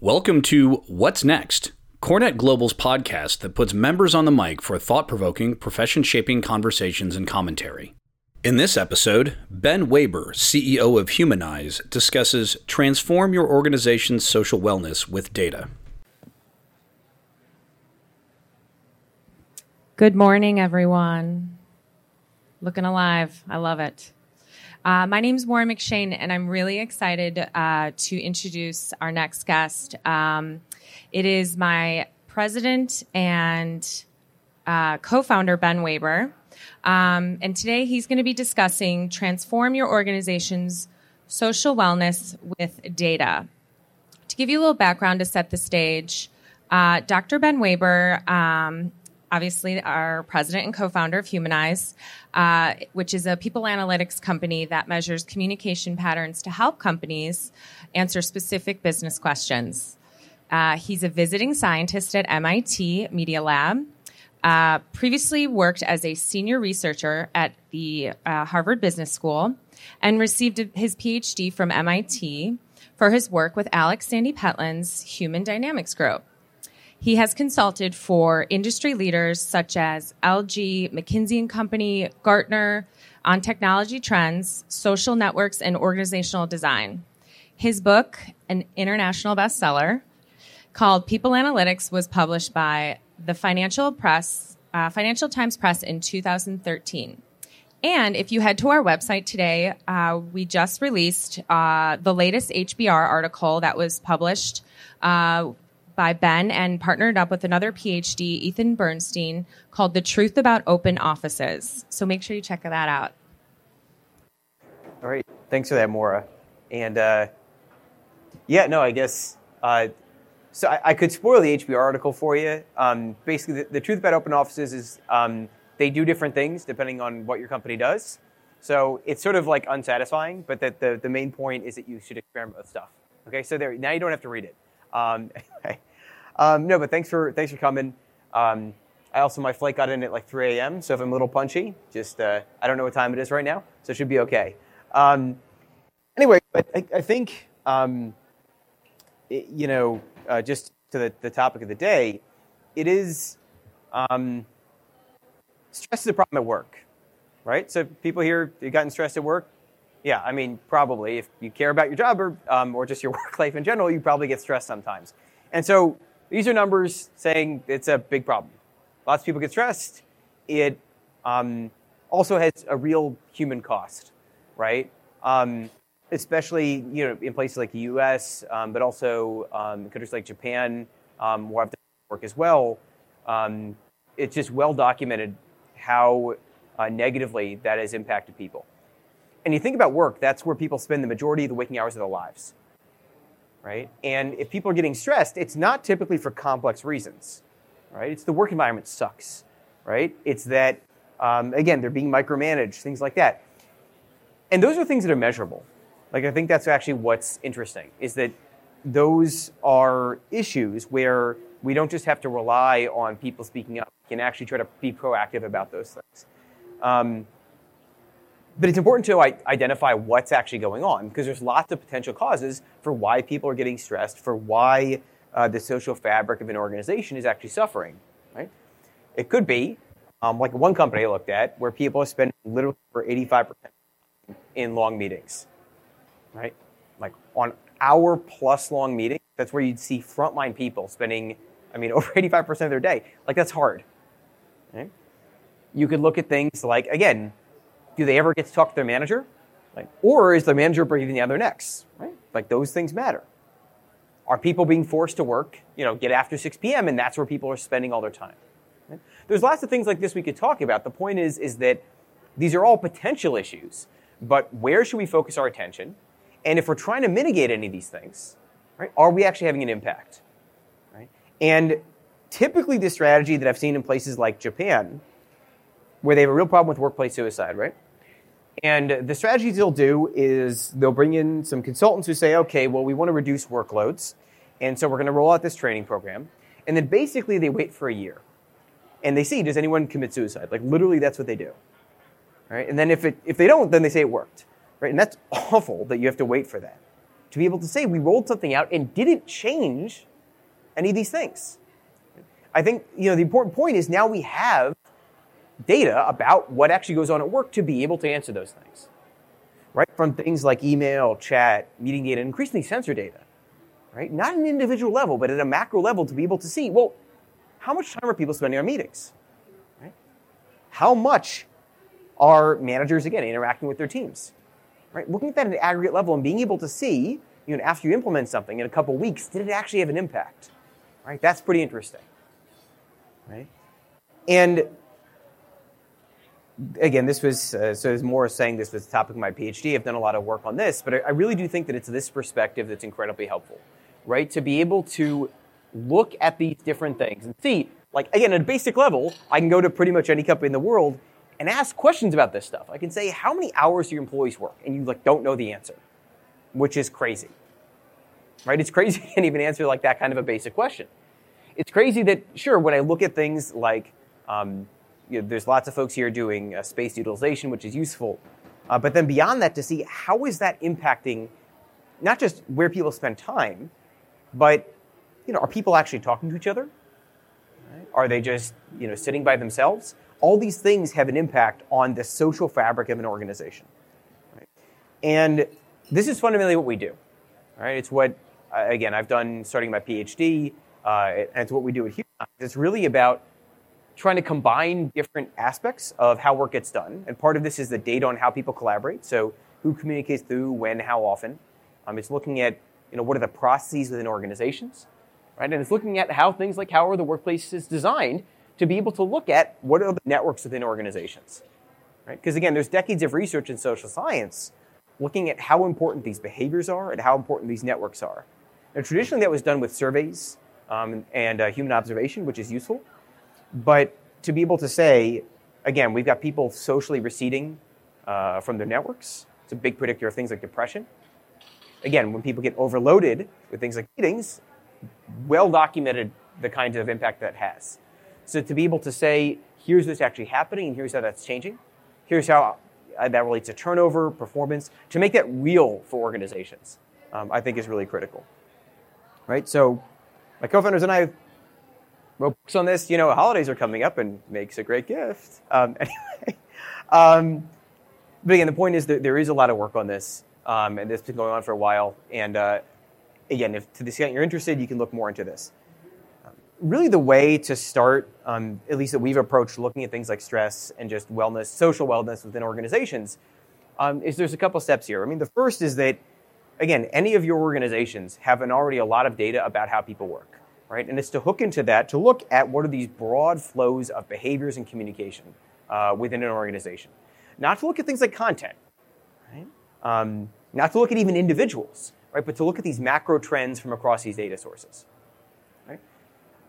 Welcome to What's Next, CoreNet Global's podcast that puts members on the mic for thought provoking, profession shaping conversations and commentary. In this episode, Ben Waber, CEO of Humanyze, discusses transform your organization's social wellness with data. Good morning, everyone. Looking alive. I love it. Uh, my name is Warren McShane, and I'm really excited uh, to introduce our next guest. Um, it is my president and uh, co founder, Ben Waber. Um, and today he's going to be discussing transform your organization's social wellness with data. To give you a little background to set the stage, uh, Dr. Ben Weber um, obviously our president and co-founder of Humanyze, uh, which is a people analytics company that measures communication patterns to help companies answer specific business questions. Uh, he's a visiting scientist at MIT Media Lab. Uh, previously worked as a senior researcher at the uh, Harvard Business School and received his PhD from MIT for his work with Alex Sandy Pentland's Human Dynamics Group. He has consulted for industry leaders such as LG, McKinsey and Company, Gartner on technology trends, social networks, and organizational design. His book, an international bestseller called People Analytics, was published by the Financial Press, uh, Financial Times Press in 2013. And if you head to our website today, uh, we just released uh, the latest HBR article that was published uh, by Ben and partnered up with another PhD, Ethan Bernstein, called The Truth About Open Offices. So make sure you check that out. All right. Thanks for that, Maura. And uh, yeah, no, I guess. Uh, so I, I, could spoil the HBR article for you. Um, basically, the, the, truth about open offices is um, they do different things depending on what your company does. So it's sort of like unsatisfying, but that the, the main point is that you should experiment with stuff. Okay, so there now you don't have to read it. Um, um, no, but thanks for thanks for coming. Um, I also my flight got in at like 3 a.m. So if I'm a little punchy, just uh, I don't know what time it is right now, so it should be okay. Um, anyway, but I, I think um, it, you know uh, just to the, the topic of the day, it is um, stress is a problem at work, right? So people here you've gotten stressed at work. Yeah, I mean, probably if you care about your job or, um, or just your work life in general, you probably get stressed sometimes. And so these are numbers saying it's a big problem. Lots of people get stressed. It um, also has a real human cost, right? Um, especially you know in places like the U.S., um, but also um, countries like Japan, um, where I've done work as well. Um, it's just well documented how uh, negatively that has impacted people and you think about work, that's where people spend the majority of the waking hours of their lives. Right? And if people are getting stressed, it's not typically for complex reasons. Right? It's the work environment sucks. Right? It's that, um, again, they're being micromanaged, things like that. And those are things that are measurable. Like, I think that's actually what's interesting, is that those are issues where we don't just have to rely on people speaking up. We can actually try to be proactive about those things. Um, but it's important to identify what's actually going on because there's lots of potential causes for why people are getting stressed, for why uh, the social fabric of an organization is actually suffering. Right? It could be um, like one company I looked at where people are spending literally for 85% in long meetings. Right? Like on hour plus long meetings, that's where you'd see frontline people spending, I mean, over 85% of their day. Like that's hard. Right? You could look at things like, again, do they ever get to talk to their manager? Like, or is their manager breathing down their necks? Right? Like those things matter. Are people being forced to work, you know, get after 6 p.m. and that's where people are spending all their time? Right? There's lots of things like this we could talk about. The point is, is that these are all potential issues, but where should we focus our attention? And if we're trying to mitigate any of these things, right, are we actually having an impact? Right? And typically the strategy that I've seen in places like Japan, where they have a real problem with workplace suicide, right? And the strategies they'll do is they'll bring in some consultants who say, okay, well, we want to reduce workloads. And so we're going to roll out this training program. And then basically they wait for a year. And they see, does anyone commit suicide? Like literally that's what they do. Right? And then if, it, if they don't, then they say it worked. Right? And that's awful that you have to wait for that. to be able to say we rolled something out and didn't change any of these things. I think you know the important point is now we have data about what actually goes on at work to be able to answer those things. Right? From things like email, chat, meeting data, increasingly sensor data. Right? Not an individual level, but at a macro level to be able to see, well, how much time are people spending on meetings? Right? How much are managers again interacting with their teams? Right? Looking at that at an aggregate level and being able to see, you know, after you implement something in a couple weeks, did it actually have an impact? Right? That's pretty interesting. Right? And again, this was uh, so as more saying this was the topic of my PhD. I've done a lot of work on this, but I, I really do think that it's this perspective that's incredibly helpful, right? To be able to look at these different things and see, like again, at a basic level, I can go to pretty much any company in the world and ask questions about this stuff. I can say, how many hours do your employees work? And you like don't know the answer, which is crazy. Right? It's crazy you can't even answer like that kind of a basic question. It's crazy that sure, when I look at things like um, you know, there's lots of folks here doing uh, space utilization, which is useful. Uh, but then beyond that, to see how is that impacting not just where people spend time, but you know, are people actually talking to each other? Right? Are they just you know sitting by themselves? All these things have an impact on the social fabric of an organization. Right? And this is fundamentally what we do. Right? It's what again I've done starting my PhD, uh, and it's what we do at Human. It's really about trying to combine different aspects of how work gets done. And part of this is the data on how people collaborate. So who communicates through, when, how often. Um, it's looking at you know what are the processes within organizations, right? And it's looking at how things like how are the workplaces designed to be able to look at what are the networks within organizations, right? Because again, there's decades of research in social science looking at how important these behaviors are and how important these networks are. Now, traditionally, that was done with surveys um, and uh, human observation, which is useful. But to be able to say, again, we've got people socially receding uh, from their networks. It's a big predictor of things like depression. Again, when people get overloaded with things like meetings, well documented the kind of impact that has. So to be able to say, here's what's actually happening, and here's how that's changing, here's how uh, that relates to turnover, performance, to make that real for organizations, um, I think is really critical. Right? So my co-founders and I books on this. You know, holidays are coming up and makes a great gift. Um, anyway, um, but again, the point is that there is a lot of work on this, um, and this has been going on for a while. And uh, again, if to the extent you're interested, you can look more into this. Um, really, the way to start, um, at least that we've approached looking at things like stress and just wellness, social wellness within organizations, um, is there's a couple steps here. I mean, the first is that, again, any of your organizations have an already a lot of data about how people work right? And it's to hook into that to look at what are these broad flows of behaviors and communication uh, within an organization. Not to look at things like content, right? Um, not to look at even individuals, right? But to look at these macro trends from across these data sources, right?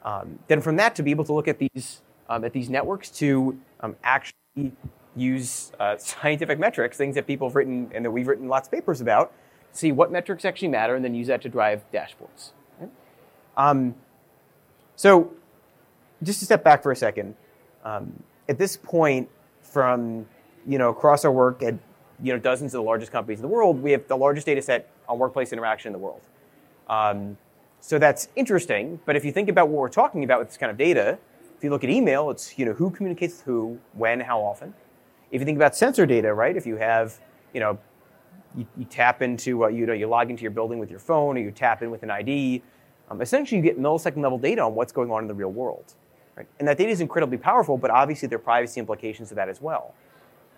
Um, then from that to be able to look at these um, at these networks to um, actually use uh, scientific metrics, things that people have written and that we've written lots of papers about, see what metrics actually matter, and then use that to drive dashboards. Right? So, just to step back for a second, um, at this point, from you know across our work at you know dozens of the largest companies in the world, we have the largest data set on workplace interaction in the world. Um, so that's interesting. But if you think about what we're talking about with this kind of data, if you look at email, it's you know who communicates with who, when, how often. If you think about sensor data, right? If you have you know you, you tap into uh, you know you log into your building with your phone, or you tap in with an ID um, essentially, you get millisecond level data on what's going on in the real world. Right? And that data is incredibly powerful, but obviously there are privacy implications of that as well.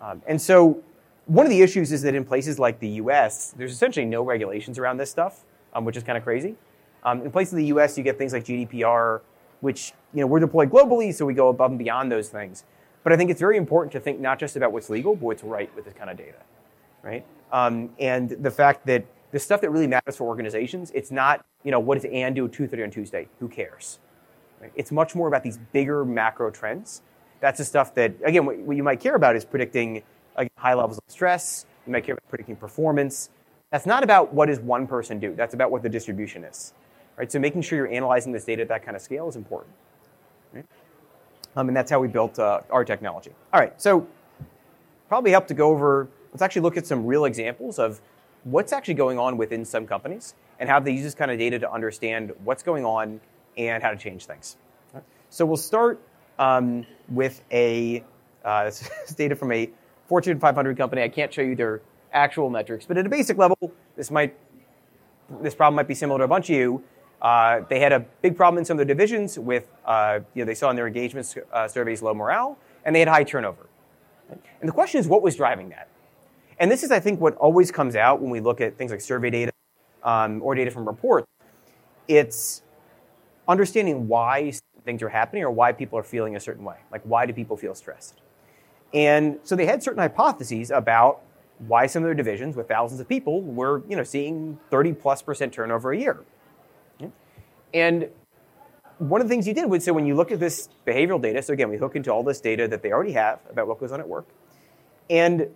Um, and so, one of the issues is that in places like the US, there's essentially no regulations around this stuff, um, which is kind of crazy. Um, in places in the US, you get things like GDPR, which you know, we're deployed globally, so we go above and beyond those things. But I think it's very important to think not just about what's legal, but what's right with this kind of data. Right? Um, and the fact that the stuff that really matters for organizations, it's not, you know, what does Ann do at 2.30 on Tuesday? Who cares? Right? It's much more about these bigger macro trends. That's the stuff that, again, what, what you might care about is predicting high levels of stress. You might care about predicting performance. That's not about what does one person do. That's about what the distribution is. Right? So making sure you're analyzing this data at that kind of scale is important. Right? Um, and that's how we built uh, our technology. All right, so probably help to go over, let's actually look at some real examples of what's actually going on within some companies and how they use this kind of data to understand what's going on and how to change things. So we'll start um, with a uh, data from a Fortune 500 company. I can't show you their actual metrics, but at a basic level, this might this problem might be similar to a bunch of you. Uh, they had a big problem in some of their divisions with, uh, you know, they saw in their engagement uh, surveys low morale, and they had high turnover. And the question is, what was driving that? And this is, I think, what always comes out when we look at things like survey data um, or data from reports. It's understanding why things are happening or why people are feeling a certain way. Like, why do people feel stressed? And so they had certain hypotheses about why some of their divisions with thousands of people were, you know, seeing 30 plus percent turnover a year. And one of the things you did was so when you look at this behavioral data, so again, we hook into all this data that they already have about what goes on at work. And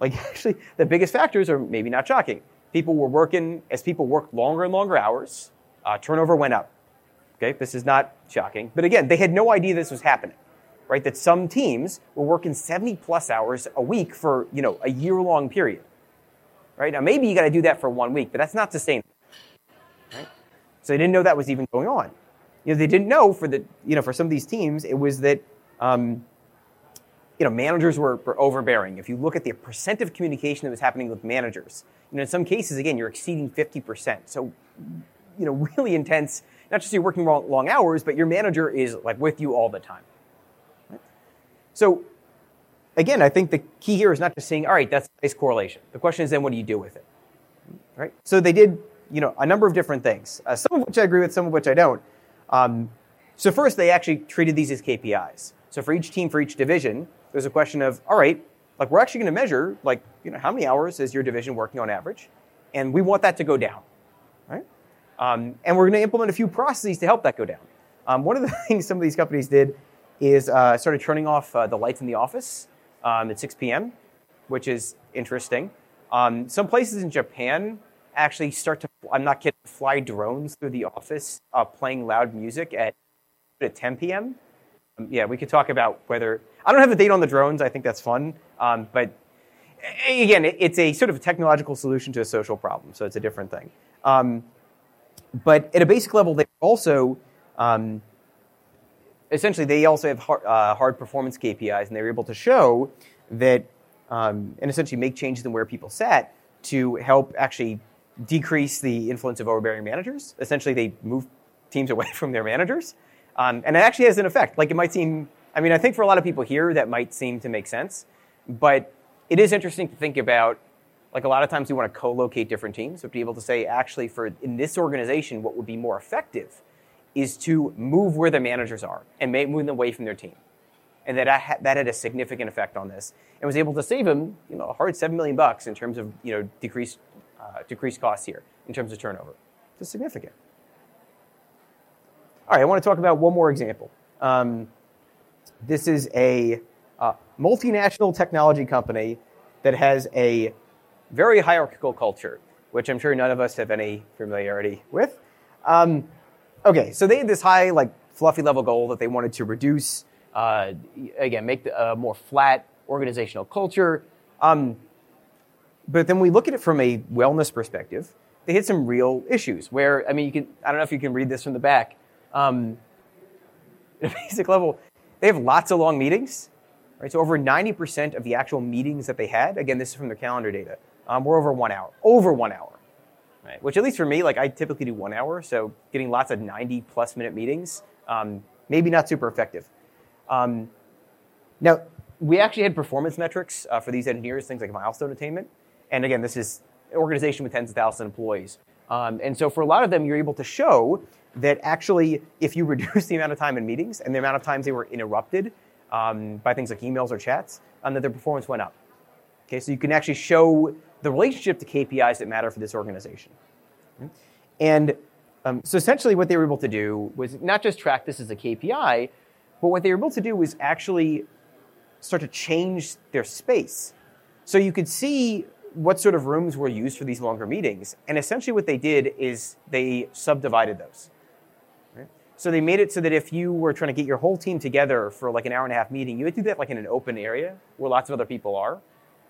like actually the biggest factors are maybe not shocking. People were working as people worked longer and longer hours, uh, turnover went up. Okay, this is not shocking. But again, they had no idea this was happening, right? That some teams were working 70 plus hours a week for, you know, a year long period. Right? Now maybe you got to do that for one week, but that's not sustainable. Right? So they didn't know that was even going on. You know, they didn't know for the, you know, for some of these teams, it was that, um, you know, managers were, were overbearing. If you look at the percent of communication that was happening with managers, you know, in some cases, again, you're exceeding 50%. So, you know, really intense. Not just you're working long, long hours, but your manager is like with you all the time. Right? So, again, I think the key here is not just saying, all right, that's a nice correlation. The question is then, what do you do with it? Right? So they did you know, a number of different things, uh, some of which I agree with, some of which I don't. Um, so first, they actually treated these as KPIs. So for each team, for each division, there's a question of, all right, like we're actually going to measure, like, you know, how many hours is your division working on average, and we want that to go down, right? Um, and we're going to implement a few processes to help that go down. Um, one of the things some of these companies did is uh, started turning off uh, the lights in the office um, at 6 p.m., which is interesting. Um, some places in Japan actually start to, I'm not kidding, fly drones through the office uh, playing loud music at, at 10 p.m. Yeah, we could talk about whether, I don't have the date on the drones, I think that's fun, um, but again, it, it's a sort of a technological solution to a social problem, so it's a different thing. Um, but at a basic level, they also, um, essentially, they also have hard, uh, hard, performance KPIs, and they were able to show that, um, and essentially make changes in where people sat to help actually decrease the influence of overbearing managers. Essentially, they move teams away from their managers. Um, and it actually has an effect. Like it might seem, I mean, I think for a lot of people here that might seem to make sense, but it is interesting to think about. Like a lot of times we want to co-locate different teams, but be able to say, actually, for in this organization, what would be more effective is to move where the managers are and move them away from their team. And that, ha- that had a significant effect on this, and was able to save him, you know, a hard seven million bucks in terms of you know decreased uh, decreased costs here in terms of turnover. It's significant. All right, I want to talk about one more example. Um, this is a uh, multinational technology company that has a very hierarchical culture, which I'm sure none of us have any familiarity with. Um, okay, so they had this high, like, fluffy level goal that they wanted to reduce, uh, again, make a more flat organizational culture. Um, but then we look at it from a wellness perspective. They hit some real issues where, I mean, you can, I don't know if you can read this from the back. Um, at a basic level, they have lots of long meetings, right? So over 90% of the actual meetings that they had, again, this is from their calendar data, um, were over one hour, over one hour, right? Which at least for me, like I typically do one hour, so getting lots of 90 plus minute meetings, um, maybe not super effective. Um, now, we actually had performance metrics uh, for these engineers, things like milestone attainment. And again, this is an organization with tens of thousands of employees. Um, and so for a lot of them, you're able to show that actually, if you reduce the amount of time in meetings and the amount of times they were interrupted um, by things like emails or chats, um, that their performance went up. Okay, so you can actually show the relationship to KPIs that matter for this organization. And um, so essentially, what they were able to do was not just track this as a KPI, but what they were able to do was actually start to change their space. So you could see what sort of rooms were used for these longer meetings. And essentially, what they did is they subdivided those. So they made it so that if you were trying to get your whole team together for like an hour and a half meeting, you would do that like in an open area where lots of other people are.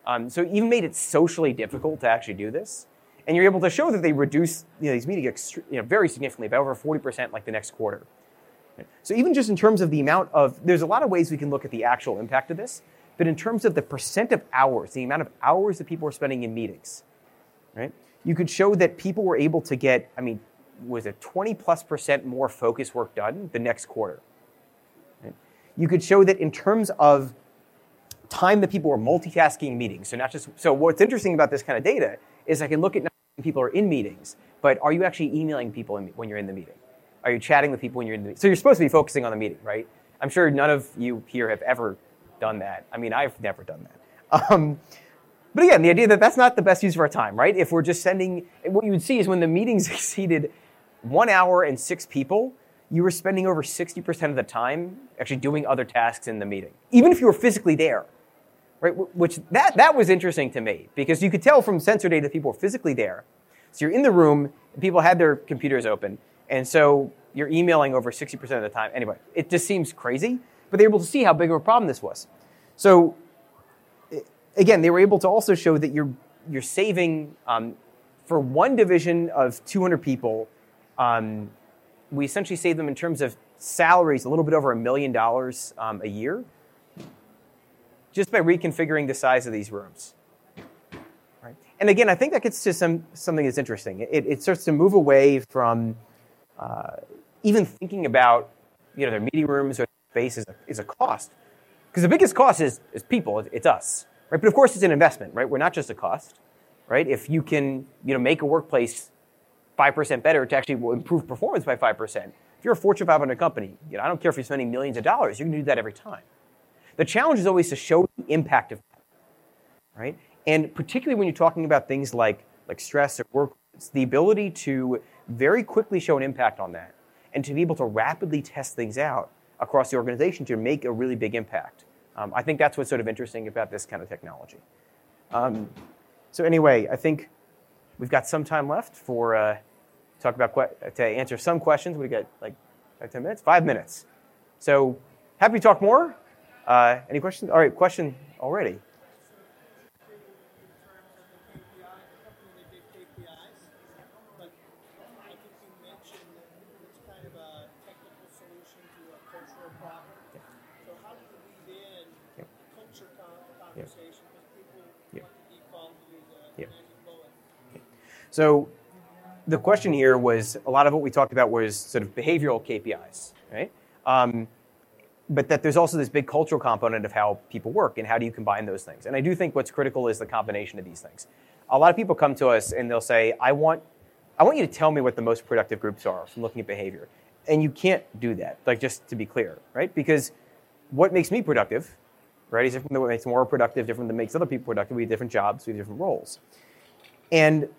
Um, so it even made it socially difficult to actually do this. And you're able to show that they reduce you know, these meetings you know, very significantly, by over 40% like the next quarter. So even just in terms of the amount of, there's a lot of ways we can look at the actual impact of this, but in terms of the percent of hours, the amount of hours that people are spending in meetings, right? You could show that people were able to get, I mean, was a 20 plus percent more focus work done the next quarter? You could show that in terms of time that people were multitasking meetings. So not just so what's interesting about this kind of data is I can look at not people are in meetings, but are you actually emailing people in, when you're in the meeting? Are you chatting with people when you're in the meeting? So you're supposed to be focusing on the meeting, right? I'm sure none of you here have ever done that. I mean, I've never done that. Um, but again, the idea that that's not the best use of our time, right? If we're just sending, what you would see is when the meetings exceeded one hour and six people, you were spending over 60% of the time actually doing other tasks in the meeting, even if you were physically there right? Which that, that was interesting to me because you could tell from sensor data that people were physically there. So you're in the room, and people had their computers open, and so you're emailing over 60% of the time. Anyway, it just seems crazy, but they're able to see how big of a problem this was. So again, they were able to also show that you're you're saving um, for one division of 200 people. Um, we essentially save them in terms of salaries a little bit over a million dollars um, a year just by reconfiguring the size of these rooms. Right? And again, I think that gets to some, something that's interesting. It, it starts to move away from uh, even thinking about you know, their meeting rooms or space is a, is a cost. Because the biggest cost is, is people, it's us. Right? But of course, it's an investment, right? We're not just a cost. Right? If you can you know, make a workplace 5% better to actually improve performance by 5%, if you're a Fortune 500 company, you know, I don't care if you're spending millions of dollars, you can do that every time. The challenge is always to show the impact of that, right? And particularly when you're talking about things like, like stress or work, it's the ability to very quickly show an impact on that and to be able to rapidly test things out across the organization to make a really big impact. Um, I think that's what's sort of interesting about this kind of technology. Um, so anyway, I think we've got some time left for uh, talk about que- to answer some questions. We got like five, ten minutes, five minutes. So happy to talk more. Uh, any questions? All right, question already. So the question here was a lot of what we talked about was sort of behavioral KPIs, right? Um, but that there's also this big cultural component of how people work and how do you combine those things. And I do think what's critical is the combination of these things. A lot of people come to us and they'll say, I want, I want you to tell me what the most productive groups are from looking at behavior. And you can't do that, like just to be clear, right? Because what makes me productive, right, is different than what makes more productive, different than makes other people productive. We have different jobs, we have different roles. And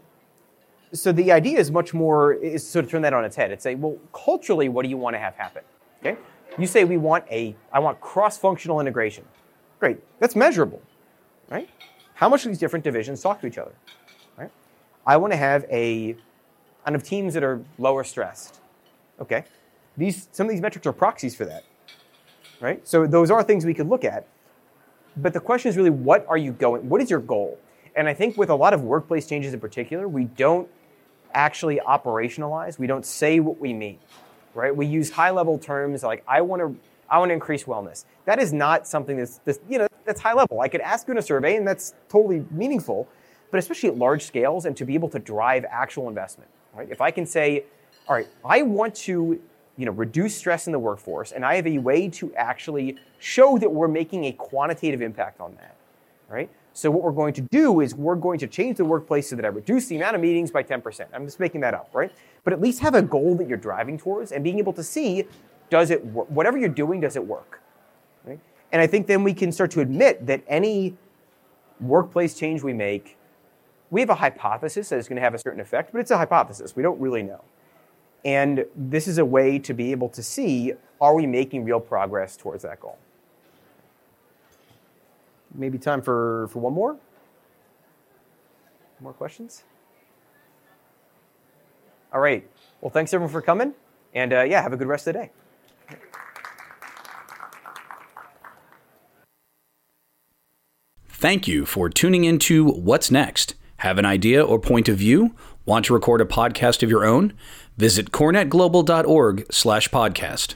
so the idea is much more, is sort of turn that on its head and say, well, culturally, what do you want to have happen? Okay? You say we want a, I want cross-functional integration. Great, that's measurable, right? How much do these different divisions talk to each other, right? I want to have a, kind of teams that are lower stressed. Okay, these some of these metrics are proxies for that, right? So those are things we could look at. But the question is really, what are you going? What is your goal? And I think with a lot of workplace changes in particular, we don't actually operationalize. We don't say what we mean right? We use high level terms like I want to I want to increase wellness. That is not something that's, that's, you know that's high level. I could ask you in a survey, and that's totally meaningful. But especially at large scales, and to be able to drive actual investment, right? If I can say, all right, I want to you know reduce stress in the workforce, and I have a way to actually show that we're making a quantitative impact on that, right? So what we're going to do is we're going to change the workplace so that I reduce the amount of meetings by 10%. I'm just making that up, right? but at least have a goal that you're driving towards and being able to see does it work? Whatever you're doing, does it work? Right? And I think then we can start to admit that any workplace change we make, we have a hypothesis that it's going to have a certain effect, but it's a hypothesis. We don't really know. And this is a way to be able to see are we making real progress towards that goal? Maybe time for, for one more? More questions? All right. Well, thanks everyone for coming. And uh, yeah, have a good rest of the day. Thank you for tuning into What's Next. Have an idea or point of view? Want to record a podcast of your own? Visit corenetglobal.org slash podcast.